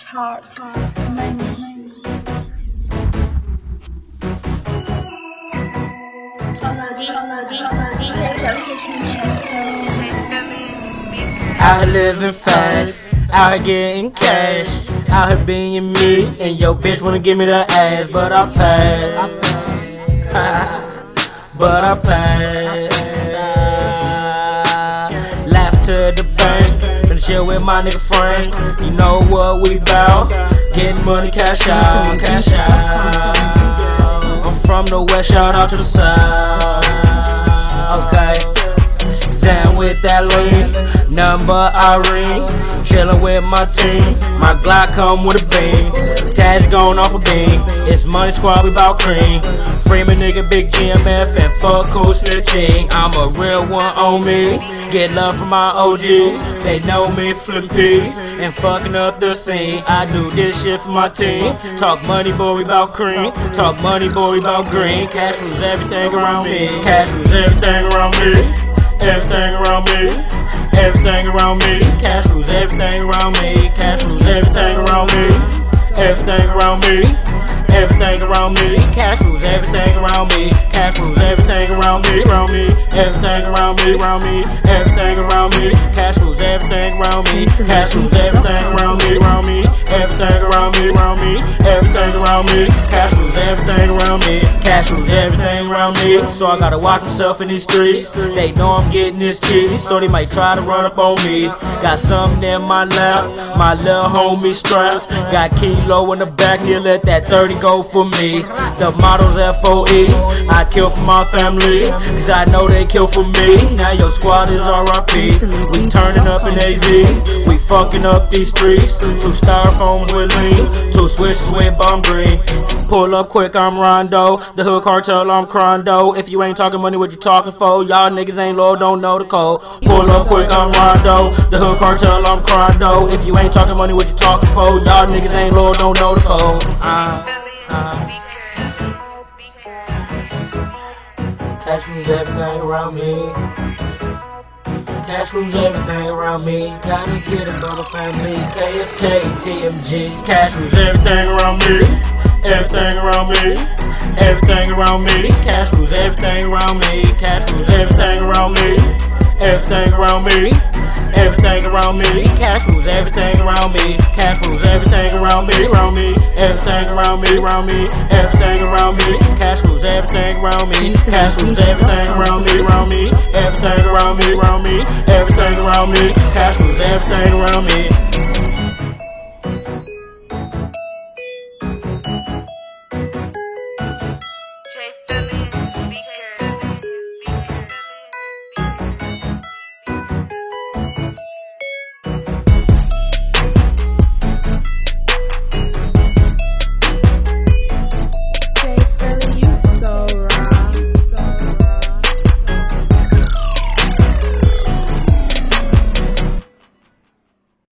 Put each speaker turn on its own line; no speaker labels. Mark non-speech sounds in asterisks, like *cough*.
talk money. Kissing shampoo.
Out here living fast, out here getting cash, out here being me, and your bitch wanna give me the ass, but I pass. *laughs* but I pass. Laugh to the with my nigga Frank. You know what we bout? Getting money, cash out, cash out. I'm from the west, shout out to the south. Okay. Zan with that lean, number I Irene. Chillin' with my team, my Glock come with a beam. Taj gone off a beam. It's Money Squad, we bout cream. Freeman nigga, big GMF, and fuck cool snitching. I'm a real one on me. Get love from my OGs. They know me, flipping peas and fucking up the scene. I do this shit for my team. Talk money, boy, we bout cream. Talk money, boy, we bout green. Cash rules everything around me. Cash rules everything around me. Everything around me, everything around me. Cash rules everything around me. Cash rules everything around me. Everything around me, everything around me. Cash rules everything around me. Cash rules everything around me, around me. Everything around me, around me. Everything around me. Cash rules everything around me. Cash rules everything around me, around me. Everything around me, around me. Cash rules everything around me. Cash rules everything around me. So I gotta watch myself in these streets. They know I'm getting this cheese, so they might try to run up on me. Got something in my lap, my little homie straps. Got kilo in the back, he'll let that 30 go for me. The model's FOE. I kill for my family, cause I know they kill for me. Now your squad is RIP. We turning up in AZ, fucking up these streets. Two styrofoams with lean, two switches with bomb green. Pull up quick, I'm Rondo. The hood cartel, I'm Crondo. If you ain't talking money, what you talking for? Y'all niggas ain't low, don't know the code. Pull up quick, I'm Rondo. The hood cartel, I'm Crondo. If you ain't talking money, what you talking for? Y'all niggas ain't low, don't know the code. Uh, uh. Cash rules everything around me. Cash rules everything around me. Gotta get it family. KSK, TMG. Cash rules everything around me. Everything around me. Everything around me. Cash rules everything around me. Cash rules everything around me. Everything around me. Everything around me. Cash rules everything around me. Cash rules everything around me. Around me. Everything around me. Around me. Everything around me. Rules everything around me. Cash rules everything around me. Around me. Everything around me. Around me. Everything around me. Cash rules everything around me.